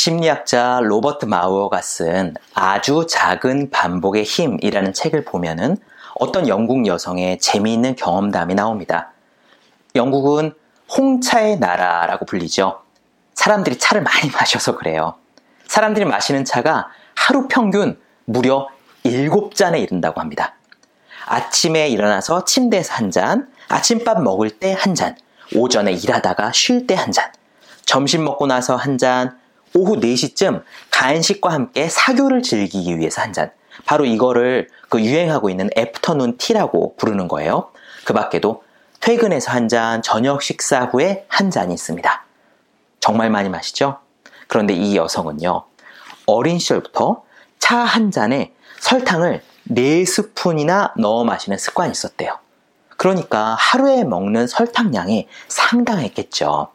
심리학자 로버트 마우어가 쓴 아주 작은 반복의 힘이라는 책을 보면은 어떤 영국 여성의 재미있는 경험담이 나옵니다. 영국은 홍차의 나라라고 불리죠. 사람들이 차를 많이 마셔서 그래요. 사람들이 마시는 차가 하루 평균 무려 7잔에 이른다고 합니다. 아침에 일어나서 침대에서 한 잔, 아침밥 먹을 때 한 잔, 오전에 일하다가 쉴 때 한 잔, 점심 먹고 나서 한 잔, 오후 4시쯤 간식과 함께 사교를 즐기기 위해서 한 잔. 바로 이거를 그 유행하고 있는 애프터눈 티라고 부르는 거예요. 그 밖에도 퇴근해서 한 잔, 저녁 식사 후에 한 잔이 있습니다. 정말 많이 마시죠? 그런데 이 여성은요, 어린 시절부터 차 한 잔에 설탕을 4스푼이나 넣어 마시는 습관이 있었대요. 그러니까 하루에 먹는 설탕량이 상당했겠죠.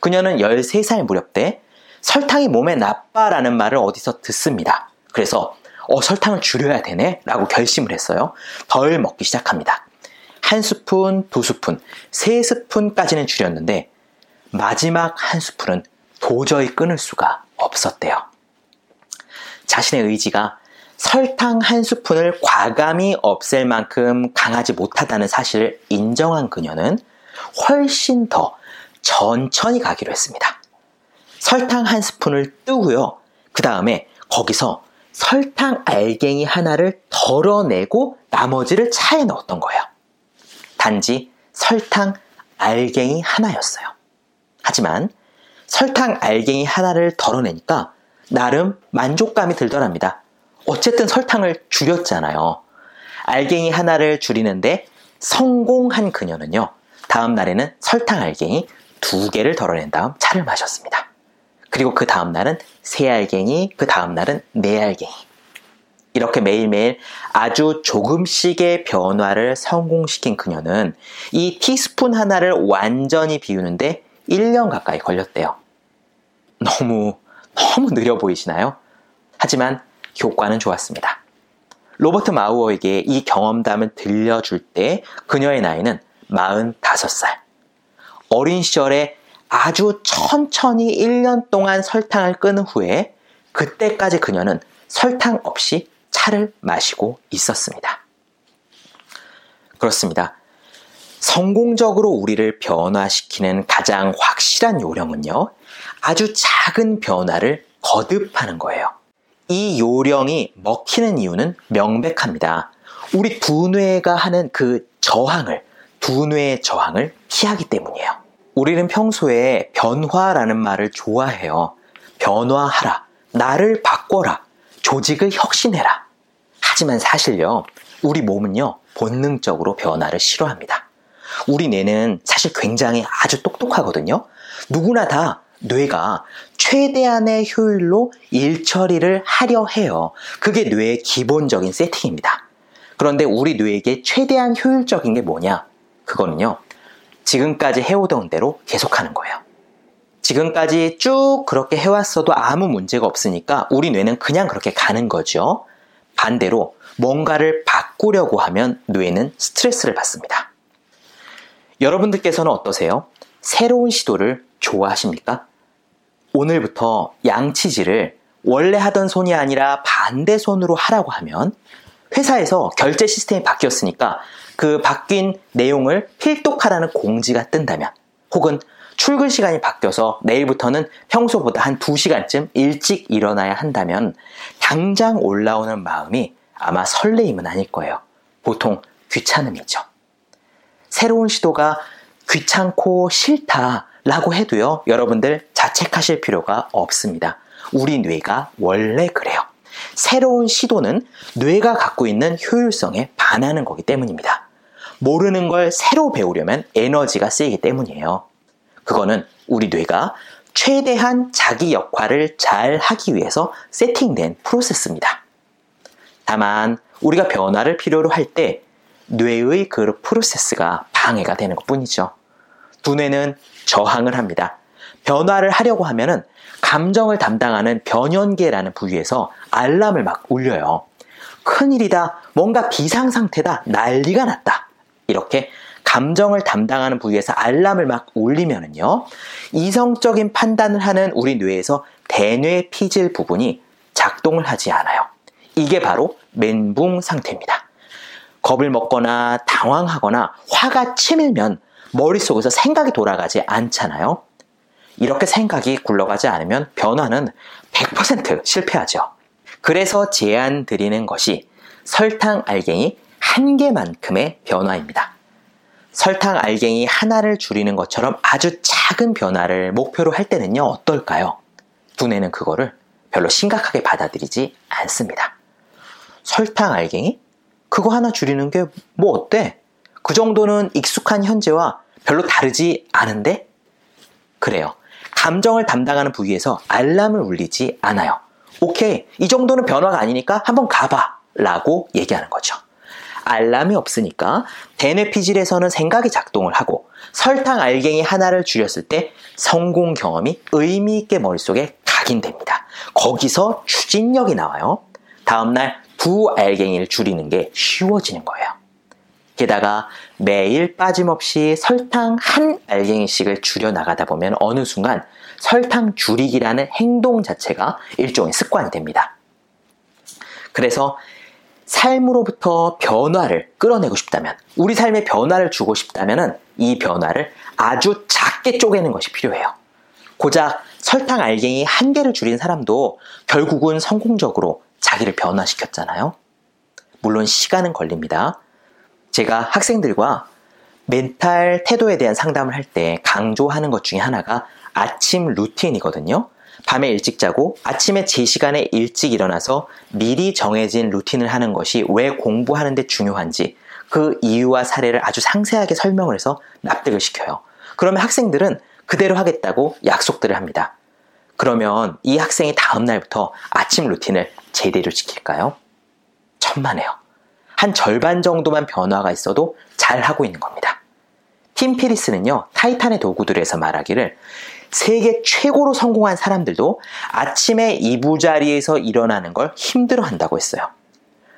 그녀는 13살 무렵 때 설탕이 몸에 나빠라는 말을 어디서 듣습니다. 그래서 어, 설탕을 줄여야 되네 라고 결심을 했어요. 덜 먹기 시작합니다. 한 스푼, 두 스푼, 세 스푼까지는 줄였는데 마지막 한 스푼은 도저히 끊을 수가 없었대요. 자신의 의지가 설탕 한 스푼을 과감히 없앨 만큼 강하지 못하다는 사실을 인정한 그녀는 훨씬 더 천천히 가기로 했습니다. 설탕 한 스푼을 뜨고요. 그 다음에 거기서 설탕 알갱이 하나를 덜어내고 나머지를 차에 넣었던 거예요. 단지 설탕 알갱이 하나였어요. 하지만 설탕 알갱이 하나를 덜어내니까 나름 만족감이 들더랍니다. 어쨌든 설탕을 줄였잖아요. 알갱이 하나를 줄이는데 성공한 그녀는요. 다음 날에는 설탕 알갱이 두 개를 덜어낸 다음 차를 마셨습니다. 그리고 그 다음 날은 세 알갱이, 그 다음 날은 네 알갱이. 이렇게 매일매일 아주 조금씩의 변화를 성공시킨 그녀는 이 티스푼 하나를 완전히 비우는데 1년 가까이 걸렸대요. 너무, 너무 느려 보이시나요? 하지만 효과는 좋았습니다. 로버트 마우어에게 이 경험담을 들려줄 때 그녀의 나이는 45살. 어린 시절에 아주 천천히 1년 동안 설탕을 끄는 후에 그때까지 그녀는 설탕 없이 차를 마시고 있었습니다. 그렇습니다. 성공적으로 우리를 변화시키는 가장 확실한 요령은요, 아주 작은 변화를 거듭하는 거예요. 이 요령이 먹히는 이유는 명백합니다. 우리 두뇌가 하는 그 저항을, 두뇌의 저항을 피하기 때문이에요. 우리는 평소에 변화라는 말을 좋아해요. 변화하라. 나를 바꿔라. 조직을 혁신해라. 하지만 사실요, 우리 몸은요, 본능적으로 변화를 싫어합니다. 우리 뇌는 사실 굉장히 아주 똑똑하거든요. 누구나 다 뇌가 최대한의 효율로 일 처리를 하려 해요. 그게 뇌의 기본적인 세팅입니다. 그런데 우리 뇌에게 최대한 효율적인 게 뭐냐? 그거는요, 지금까지 해오던 대로 계속하는 거예요. 지금까지 쭉 그렇게 해왔어도 아무 문제가 없으니까 우리 뇌는 그냥 그렇게 가는 거죠. 반대로 뭔가를 바꾸려고 하면 뇌는 스트레스를 받습니다. 여러분들께서는 어떠세요? 새로운 시도를 좋아하십니까? 오늘부터 양치질을 원래 하던 손이 아니라 반대 손으로 하라고 하면 회사에서 결제 시스템이 바뀌었으니까 그 바뀐 내용을 필독하라는 공지가 뜬다면 혹은 출근 시간이 바뀌어서 내일부터는 평소보다 한 2시간쯤 일찍 일어나야 한다면 당장 올라오는 마음이 아마 설레임은 아닐 거예요. 보통 귀찮음이죠. 새로운 시도가 귀찮고 싫다라고 해도요, 여러분들 자책하실 필요가 없습니다. 우리 뇌가 원래 그래요. 새로운 시도는 뇌가 갖고 있는 효율성에 반하는 거기 때문입니다. 모르는 걸 새로 배우려면 에너지가 쓰이기 때문이에요. 그거는 우리 뇌가 최대한 자기 역할을 잘 하기 위해서 세팅된 프로세스입니다. 다만 우리가 변화를 필요로 할 때 뇌의 그 프로세스가 방해가 되는 것 뿐이죠. 두뇌는 저항을 합니다. 변화를 하려고 하면은 감정을 담당하는 변연계라는 부위에서 알람을 막 울려요. 큰일이다. 뭔가 비상 상태다. 난리가 났다. 이렇게 감정을 담당하는 부위에서 알람을 막 울리면은요, 이성적인 판단을 하는 우리 뇌에서 대뇌 피질 부분이 작동을 하지 않아요. 이게 바로 멘붕 상태입니다. 겁을 먹거나 당황하거나 화가 치밀면 머릿속에서 생각이 돌아가지 않잖아요. 이렇게 생각이 굴러가지 않으면 변화는 100% 실패하죠. 그래서 제안 드리는 것이 설탕 알갱이 한 개만큼의 변화입니다. 설탕 알갱이 하나를 줄이는 것처럼 아주 작은 변화를 목표로 할 때는요, 어떨까요? 두뇌는 그거를 별로 심각하게 받아들이지 않습니다. 설탕 알갱이? 그거 하나 줄이는 게 뭐 어때? 그 정도는 익숙한 현재와 별로 다르지 않은데? 그래요. 감정을 담당하는 부위에서 알람을 울리지 않아요. 오케이. 이 정도는 변화가 아니니까 한번 가봐. 라고 얘기하는 거죠. 알람이 없으니까 대뇌 피질에서는 생각이 작동을 하고 설탕 알갱이 하나를 줄였을 때 성공 경험이 의미 있게 머릿속에 각인됩니다. 거기서 추진력이 나와요. 다음날 두 알갱이를 줄이는 게 쉬워지는 거예요. 게다가 매일 빠짐없이 설탕 한 알갱이씩을 줄여 나가다 보면 어느 순간 설탕 줄이기라는 행동 자체가 일종의 습관이 됩니다. 그래서 삶으로부터 변화를 끌어내고 싶다면, 우리 삶에 변화를 주고 싶다면 이 변화를 아주 작게 쪼개는 것이 필요해요. 고작 설탕 알갱이 한 개를 줄인 사람도 결국은 성공적으로 자기를 변화시켰잖아요. 물론 시간은 걸립니다. 제가 학생들과 멘탈 태도에 대한 상담을 할 때 강조하는 것 중에 하나가 아침 루틴이거든요. 밤에 일찍 자고 아침에 제 시간에 일찍 일어나서 미리 정해진 루틴을 하는 것이 왜 공부하는데 중요한지 그 이유와 사례를 아주 상세하게 설명을 해서 납득을 시켜요. 그러면 학생들은 그대로 하겠다고 약속들을 합니다. 그러면 이 학생이 다음날부터 아침 루틴을 제대로 지킬까요? 천만에요. 한 절반 정도만 변화가 있어도 잘 하고 있는 겁니다. 팀 피리스는요, 타이탄의 도구들에서 말하기를 세계 최고로 성공한 사람들도 아침에 이부자리에서 일어나는 걸 힘들어 한다고 했어요.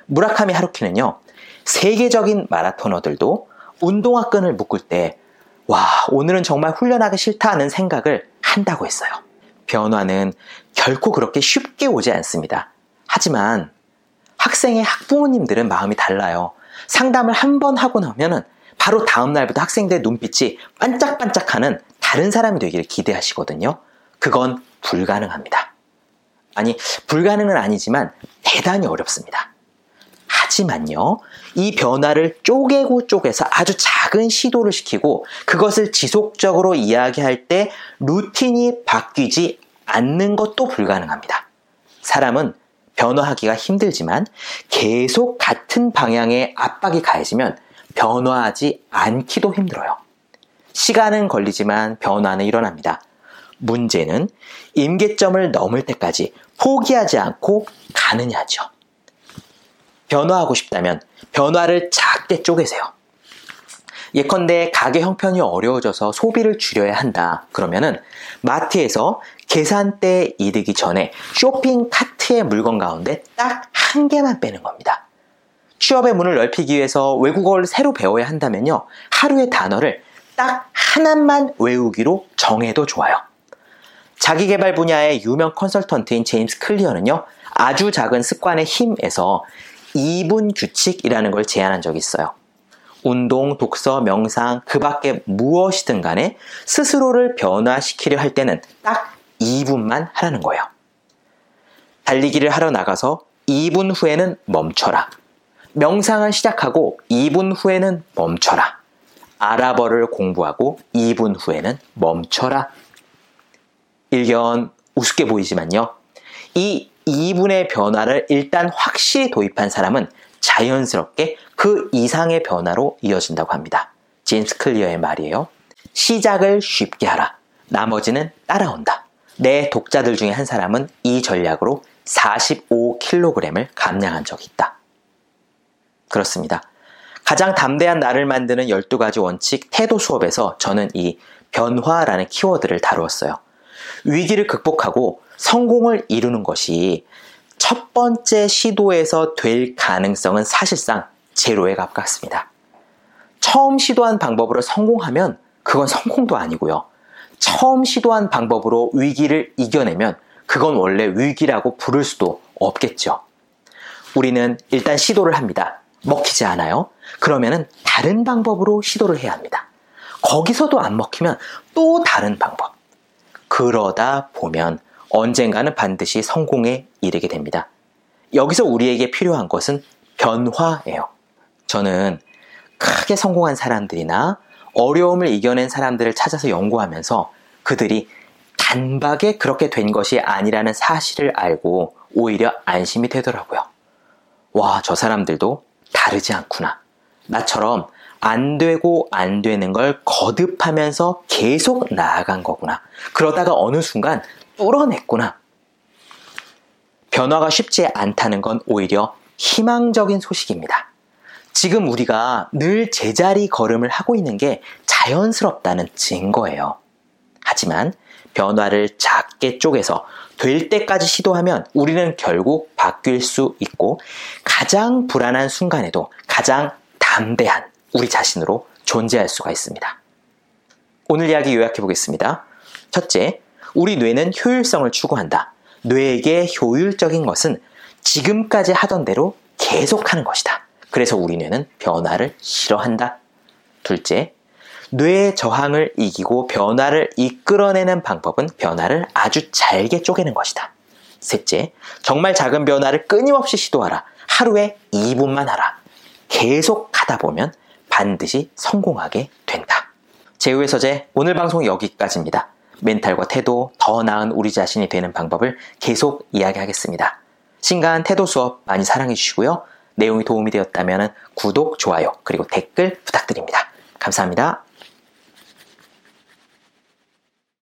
무라카미 하루키는요, 세계적인 마라토너들도 운동화 끈을 묶을 때, 와, 오늘은 정말 훈련하기 싫다 하는 생각을 한다고 했어요. 변화는 결코 그렇게 쉽게 오지 않습니다. 하지만 학생의 학부모님들은 마음이 달라요. 상담을 한 번 하고 나면은 바로 다음날부터 학생들의 눈빛이 반짝반짝하는 다른 사람이 되기를 기대하시거든요. 그건 불가능합니다. 아니, 불가능은 아니지만 대단히 어렵습니다. 하지만요, 이 변화를 쪼개고 쪼개서 아주 작은 시도를 시키고 그것을 지속적으로 이야기할 때 루틴이 바뀌지 않는 것도 불가능합니다. 사람은 변화하기가 힘들지만 계속 같은 방향의 압박이 가해지면 변화하지 않기도 힘들어요. 시간은 걸리지만 변화는 일어납니다. 문제는 임계점을 넘을 때까지 포기하지 않고 가느냐죠. 변화하고 싶다면 변화를 작게 쪼개세요. 예컨대 가게 형편이 어려워져서 소비를 줄여야 한다. 그러면은 마트에서 계산대 이르기 전에 쇼핑 카트 의 물건 가운데 딱 한 개만 빼는 겁니다. 취업의 문을 넓히기 위해서 외국어를 새로 배워야 한다면요. 하루의 단어를 딱 하나만 외우기로 정해도 좋아요. 자기개발 분야의 유명 컨설턴트인 제임스 클리어는요. 아주 작은 습관의 힘에서 2분 규칙이라는 걸 제안한 적이 있어요. 운동, 독서, 명상, 그 밖에 무엇이든 간에 스스로를 변화시키려 할 때는 딱 2분만 하라는 거예요. 달리기를 하러 나가서 2분 후에는 멈춰라. 명상을 시작하고 2분 후에는 멈춰라. 아랍어를 공부하고 2분 후에는 멈춰라. 일견 우습게 보이지만요. 이 2분의 변화를 일단 확실히 도입한 사람은 자연스럽게 그 이상의 변화로 이어진다고 합니다. 제임스 클리어의 말이에요. 시작을 쉽게 하라. 나머지는 따라온다. 내 독자들 중에 한 사람은 이 전략으로 45kg을 감량한 적이 있다. 그렇습니다. 가장 담대한 나를 만드는 12가지 원칙 태도 수업에서 저는 이 변화라는 키워드를 다루었어요. 위기를 극복하고 성공을 이루는 것이 첫 번째 시도에서 될 가능성은 사실상 제로에 가깝습니다. 처음 시도한 방법으로 성공하면 그건 성공도 아니고요. 처음 시도한 방법으로 위기를 이겨내면 그건 원래 위기라고 부를 수도 없겠죠. 우리는 일단 시도를 합니다. 먹히지 않아요? 그러면은 다른 방법으로 시도를 해야 합니다. 거기서도 안 먹히면 또 다른 방법. 그러다 보면 언젠가는 반드시 성공에 이르게 됩니다. 여기서 우리에게 필요한 것은 변화예요. 저는 크게 성공한 사람들이나 어려움을 이겨낸 사람들을 찾아서 연구하면서 그들이 단박에 그렇게 된 것이 아니라는 사실을 알고 오히려 안심이 되더라고요. 와, 저 사람들도 다르지 않구나. 나처럼 안 되고 안 되는 걸 거듭하면서 계속 나아간 거구나. 그러다가 어느 순간 뚫어냈구나. 변화가 쉽지 않다는 건 오히려 희망적인 소식입니다. 지금 우리가 늘 제자리 걸음을 하고 있는 게 자연스럽다는 증거예요. 하지만 변화를 작게 쪼개서 될 때까지 시도하면 우리는 결국 바뀔 수 있고 가장 불안한 순간에도 가장 담대한 우리 자신으로 존재할 수가 있습니다. 오늘 이야기 요약해 보겠습니다. 첫째, 우리 뇌는 효율성을 추구한다. 뇌에게 효율적인 것은 지금까지 하던 대로 계속하는 것이다. 그래서 우리 뇌는 변화를 싫어한다. 둘째, 뇌의 저항을 이기고 변화를 이끌어내는 방법은 변화를 아주 잘게 쪼개는 것이다. 셋째, 정말 작은 변화를 끊임없이 시도하라. 하루에 2분만 하라. 계속 하다 보면 반드시 성공하게 된다. 제우의 서재 오늘 방송 여기까지입니다. 멘탈과 태도 더 나은 우리 자신이 되는 방법을 계속 이야기하겠습니다. 신간 태도 수업 많이 사랑해 주시고요. 내용이 도움이 되었다면 구독, 좋아요, 그리고 댓글 부탁드립니다. 감사합니다.